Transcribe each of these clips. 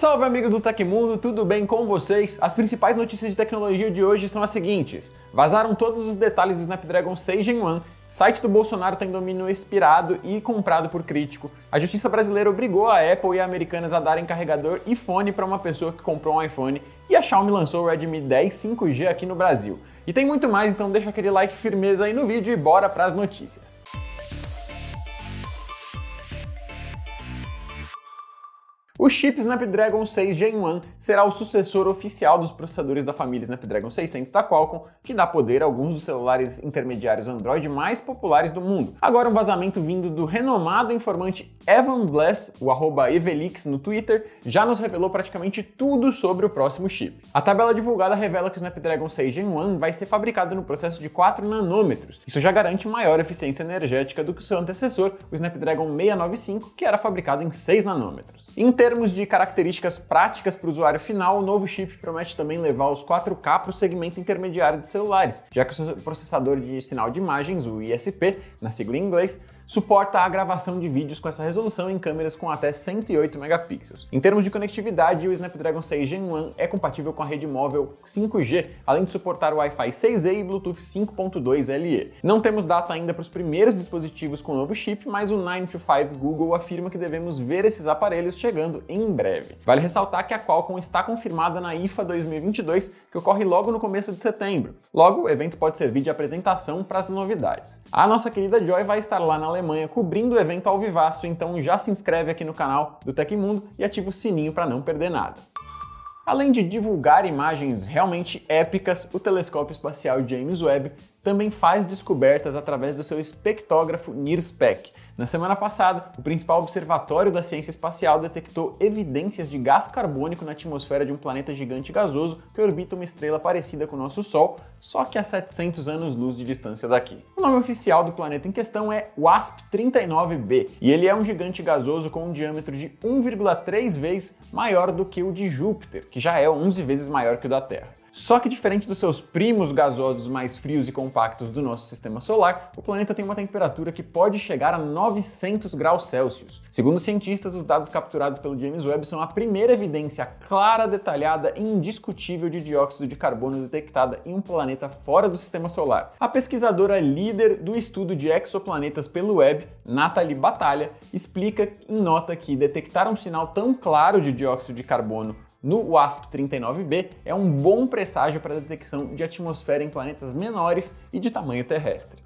Salve amigos do Tecmundo, tudo bem com vocês? As principais notícias de tecnologia de hoje são as seguintes: vazaram todos os detalhes do Snapdragon 6 Gen 1, site do Bolsonaro tem domínio expirado e comprado por crítico, a justiça brasileira obrigou a Apple e a Americanas a darem carregador iPhone para uma pessoa que comprou um iPhone e a Xiaomi lançou o Redmi 10 5G aqui no Brasil. E tem muito mais, então deixa aquele like firmeza aí no vídeo e bora para as notícias. O chip Snapdragon 6 Gen 1 será o sucessor oficial dos processadores da família Snapdragon 600 da Qualcomm, que dá poder a alguns dos celulares intermediários Android mais populares do mundo. Agora um vazamento vindo do renomado informante Evan Bless, o arroba Evelix no Twitter, já nos revelou praticamente tudo sobre o próximo chip. A tabela divulgada revela que o Snapdragon 6 Gen 1 vai ser fabricado no processo de 4 nanômetros. Isso já garante maior eficiência energética do que o seu antecessor, o Snapdragon 695, que era fabricado em 6 nanômetros. Em termos de características práticas para o usuário final, o novo chip promete também levar os 4K para o segmento intermediário de celulares, já que o processador de sinal de imagens, o ISP, na sigla em inglês, suporta a gravação de vídeos com essa resolução em câmeras com até 108 megapixels. Em termos de conectividade, o Snapdragon 6 Gen 1 é compatível com a rede móvel 5G, além de suportar o Wi-Fi 6E e Bluetooth 5.2 LE. Não temos data ainda para os primeiros dispositivos com o novo chip, mas o 9to5 Google afirma que devemos ver esses aparelhos chegando em breve. Vale ressaltar que a Qualcomm está confirmada na IFA 2022, que ocorre logo no começo de setembro. Logo, o evento pode servir de apresentação para as novidades. A nossa querida Joy vai estar lá na Alemanha cobrindo o evento ao vivaço, então já se inscreve aqui no canal do Tecmundo e ativa o sininho para não perder nada. Além de divulgar imagens realmente épicas, o telescópio espacial James Webb também faz descobertas através do seu espectógrafo NIRSPEC. Na semana passada, o principal observatório da ciência espacial detectou evidências de gás carbônico na atmosfera de um planeta gigante gasoso que orbita uma estrela parecida com o nosso Sol, só que a 700 anos-luz de distância daqui. O nome oficial do planeta em questão é WASP-39b, e ele é um gigante gasoso com um diâmetro de 1,3 vezes maior do que o de Júpiter, que já é 11 vezes maior que o da Terra. Só que diferente dos seus primos gasosos mais frios e compactos do nosso sistema solar, o planeta tem uma temperatura que pode chegar a 900 graus Celsius. Segundo cientistas, os dados capturados pelo James Webb são a primeira evidência clara, detalhada e indiscutível de dióxido de carbono detectada em um planeta fora do sistema solar. A pesquisadora líder do estudo de exoplanetas pelo Webb, Natalie Batalha, explica em nota que detectar um sinal tão claro de dióxido de carbono no WASP-39b é um bom presságio para a detecção de atmosfera em planetas menores e de tamanho terrestre.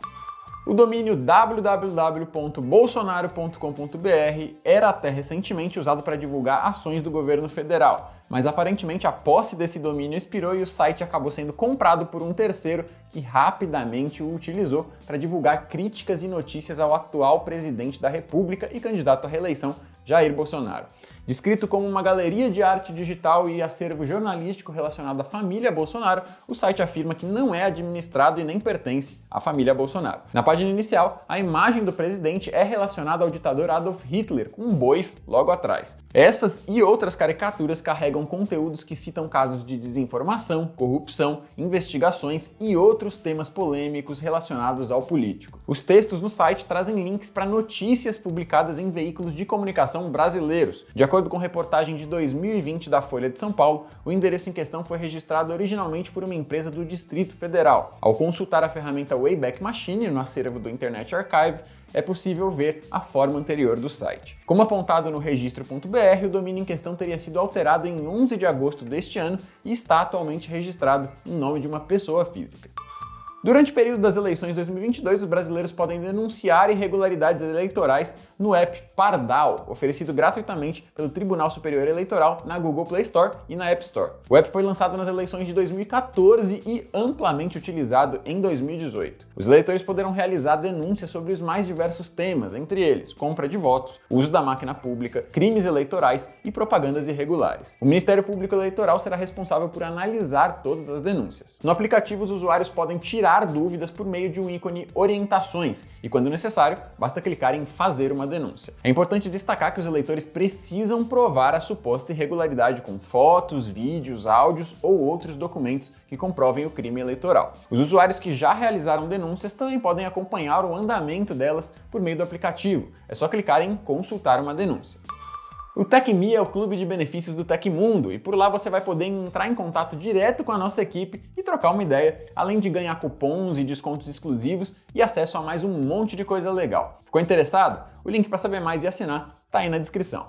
O domínio www.bolsonaro.com.br era até recentemente usado para divulgar ações do governo federal, mas aparentemente a posse desse domínio expirou e o site acabou sendo comprado por um terceiro que rapidamente o utilizou para divulgar críticas e notícias ao atual presidente da República e candidato à reeleição, Jair Bolsonaro. Descrito como uma galeria de arte digital e acervo jornalístico relacionado à família Bolsonaro, o site afirma que não é administrado e nem pertence à família Bolsonaro. Na página inicial, a imagem do presidente é relacionada ao ditador Adolf Hitler, com bois logo atrás. Essas e outras caricaturas carregam conteúdos que citam casos de desinformação, corrupção, investigações e outros temas polêmicos relacionados ao político. Os textos no site trazem links para notícias publicadas em veículos de comunicação brasileiros. De acordo com reportagem de 2020 da Folha de São Paulo, o endereço em questão foi registrado originalmente por uma empresa do Distrito Federal. Ao consultar a ferramenta Wayback Machine no acervo do Internet Archive, é possível ver a forma anterior do site. Como apontado no registro.br, o domínio em questão teria sido alterado em 11 de agosto deste ano e está atualmente registrado em nome de uma pessoa física. Durante o período das eleições de 2022, os brasileiros podem denunciar irregularidades eleitorais no app Pardal, oferecido gratuitamente pelo Tribunal Superior Eleitoral na Google Play Store e na App Store. O app foi lançado nas eleições de 2014 e amplamente utilizado em 2018. Os eleitores poderão realizar denúncias sobre os mais diversos temas, entre eles compra de votos, uso da máquina pública, crimes eleitorais e propagandas irregulares. O Ministério Público Eleitoral será responsável por analisar todas as denúncias. No aplicativo, os usuários podem tirar tirar dúvidas por meio de um ícone Orientações e, quando necessário, basta clicar em Fazer uma denúncia. É importante destacar que os eleitores precisam provar a suposta irregularidade com fotos, vídeos, áudios ou outros documentos que comprovem o crime eleitoral. Os usuários que já realizaram denúncias também podem acompanhar o andamento delas por meio do aplicativo. É só clicar em Consultar uma denúncia. O TecMe é o clube de benefícios do Tecmundo e por lá você vai poder entrar em contato direto com a nossa equipe e trocar uma ideia, além de ganhar cupons e descontos exclusivos e acesso a mais um monte de coisa legal. Ficou interessado? O link para saber mais e assinar está aí na descrição.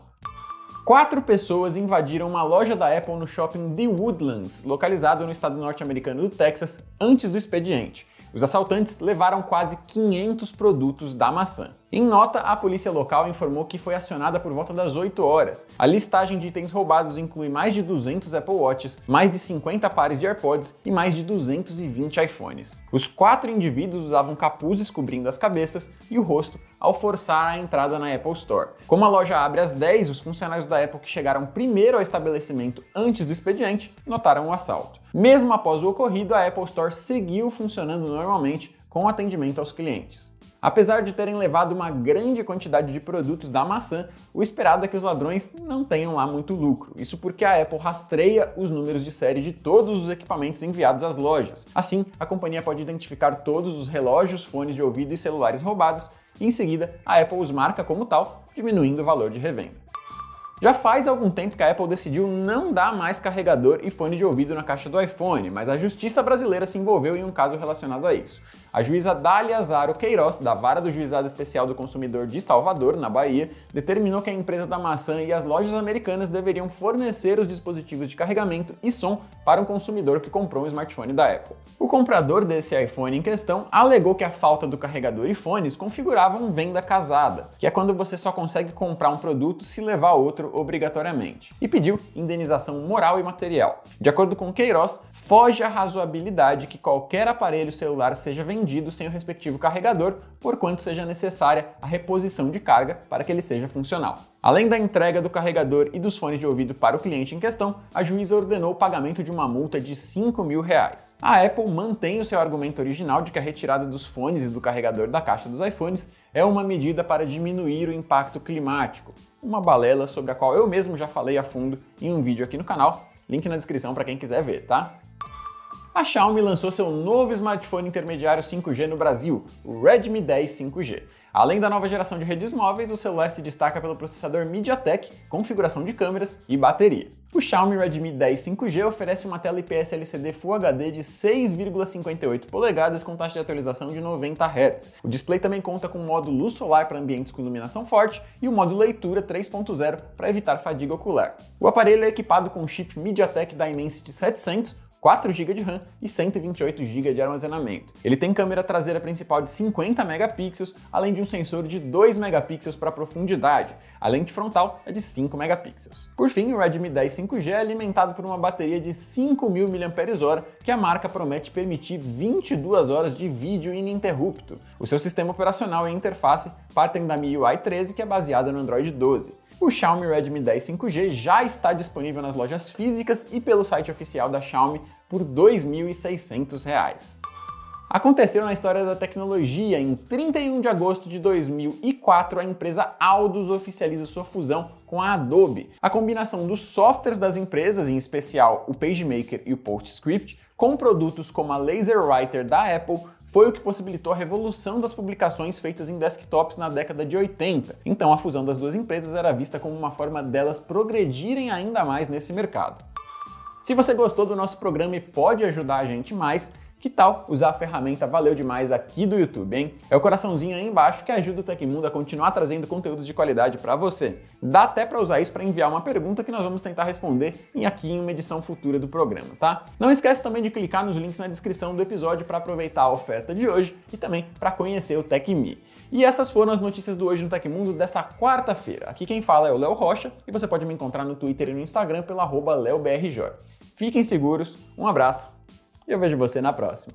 Quatro pessoas invadiram uma loja da Apple no shopping The Woodlands, localizado no estado norte-americano do Texas, antes do expediente. Os assaltantes levaram quase 500 produtos da maçã. Em nota, a polícia local informou que foi acionada por volta das 8 horas. A listagem de itens roubados inclui mais de 200 Apple Watches, mais de 50 pares de AirPods e mais de 220 iPhones. Os quatro indivíduos usavam capuzes cobrindo as cabeças e o rosto ao forçar a entrada na Apple Store. Como a loja abre às 10, os funcionários da Apple que chegaram primeiro ao estabelecimento antes do expediente notaram o assalto. Mesmo após o ocorrido, a Apple Store seguiu funcionando normalmente com atendimento aos clientes. Apesar de terem levado uma grande quantidade de produtos da maçã, o esperado é que os ladrões não tenham lá muito lucro. Isso porque a Apple rastreia os números de série de todos os equipamentos enviados às lojas. Assim, a companhia pode identificar todos os relógios, fones de ouvido e celulares roubados, e em seguida a Apple os marca como tal, diminuindo o valor de revenda. Já faz algum tempo que a Apple decidiu não dar mais carregador e fone de ouvido na caixa do iPhone, mas a justiça brasileira se envolveu em um caso relacionado a isso. A juíza Dália Zaro Queiroz, da Vara do Juizado Especial do Consumidor de Salvador, na Bahia, determinou que a empresa da maçã e as lojas americanas deveriam fornecer os dispositivos de carregamento e som para um consumidor que comprou um smartphone da Apple. O comprador desse iPhone em questão alegou que a falta do carregador e fones configuravam venda casada, que é quando você só consegue comprar um produto se levar outro obrigatoriamente, e pediu indenização moral e material. De acordo com Queiroz, foge a razoabilidade que qualquer aparelho celular seja vendido sem o respectivo carregador, por quanto seja necessária a reposição de carga para que ele seja funcional. Além da entrega do carregador e dos fones de ouvido para o cliente em questão, a juíza ordenou o pagamento de uma multa de 5 mil reais. A Apple mantém o seu argumento original de que a retirada dos fones e do carregador da caixa dos iPhones é uma medida para diminuir o impacto climático, uma balela sobre a qual eu mesmo já falei a fundo em um vídeo aqui no canal, link na descrição para quem quiser ver, tá? A Xiaomi lançou seu novo smartphone intermediário 5G no Brasil, o Redmi 10 5G. Além da nova geração de redes móveis, o celular se destaca pelo processador MediaTek, configuração de câmeras e bateria. O Xiaomi Redmi 10 5G oferece uma tela IPS LCD Full HD de 6,58 polegadas com taxa de atualização de 90 Hz. O display também conta com modo luz solar para ambientes com iluminação forte e o modo leitura 3.0 para evitar fadiga ocular. O aparelho é equipado com o chip MediaTek Dimensity 700, 4 GB de RAM e 128 GB de armazenamento. Ele tem câmera traseira principal de 50 megapixels, além de um sensor de 2 megapixels para profundidade. A lente frontal é de 5 megapixels. Por fim, o Redmi 10 5G é alimentado por uma bateria de 5.000 mAh, que a marca promete permitir 22 horas de vídeo ininterrupto. O seu sistema operacional e interface partem da MIUI 13, que é baseada no Android 12. O Xiaomi Redmi 10 5G já está disponível nas lojas físicas e pelo site oficial da Xiaomi por R$ 2.600. Aconteceu na história da tecnologia. Em 31 de agosto de 2004, a empresa Aldus oficializa sua fusão com a Adobe. A combinação dos softwares das empresas, em especial o PageMaker e o PostScript, com produtos como a LaserWriter da Apple, foi o que possibilitou a revolução das publicações feitas em desktops na década de 80. Então a fusão das duas empresas era vista como uma forma delas progredirem ainda mais nesse mercado. Se você gostou do nosso programa e pode ajudar a gente mais, que tal usar a ferramenta Valeu Demais aqui do YouTube, hein? É o coraçãozinho aí embaixo que ajuda o Tecmundo a continuar trazendo conteúdo de qualidade para você. Dá até para usar isso para enviar uma pergunta que nós vamos tentar responder aqui em uma edição futura do programa, tá? Não esquece também de clicar nos links na descrição do episódio para aproveitar a oferta de hoje e também para conhecer o TecMe. E essas foram as notícias do Hoje no Tecmundo dessa quarta-feira. Aqui quem fala é o Léo Rocha e você pode me encontrar no Twitter e no Instagram pelo arroba LeoBRJ. Fiquem seguros, um abraço e eu vejo você na próxima.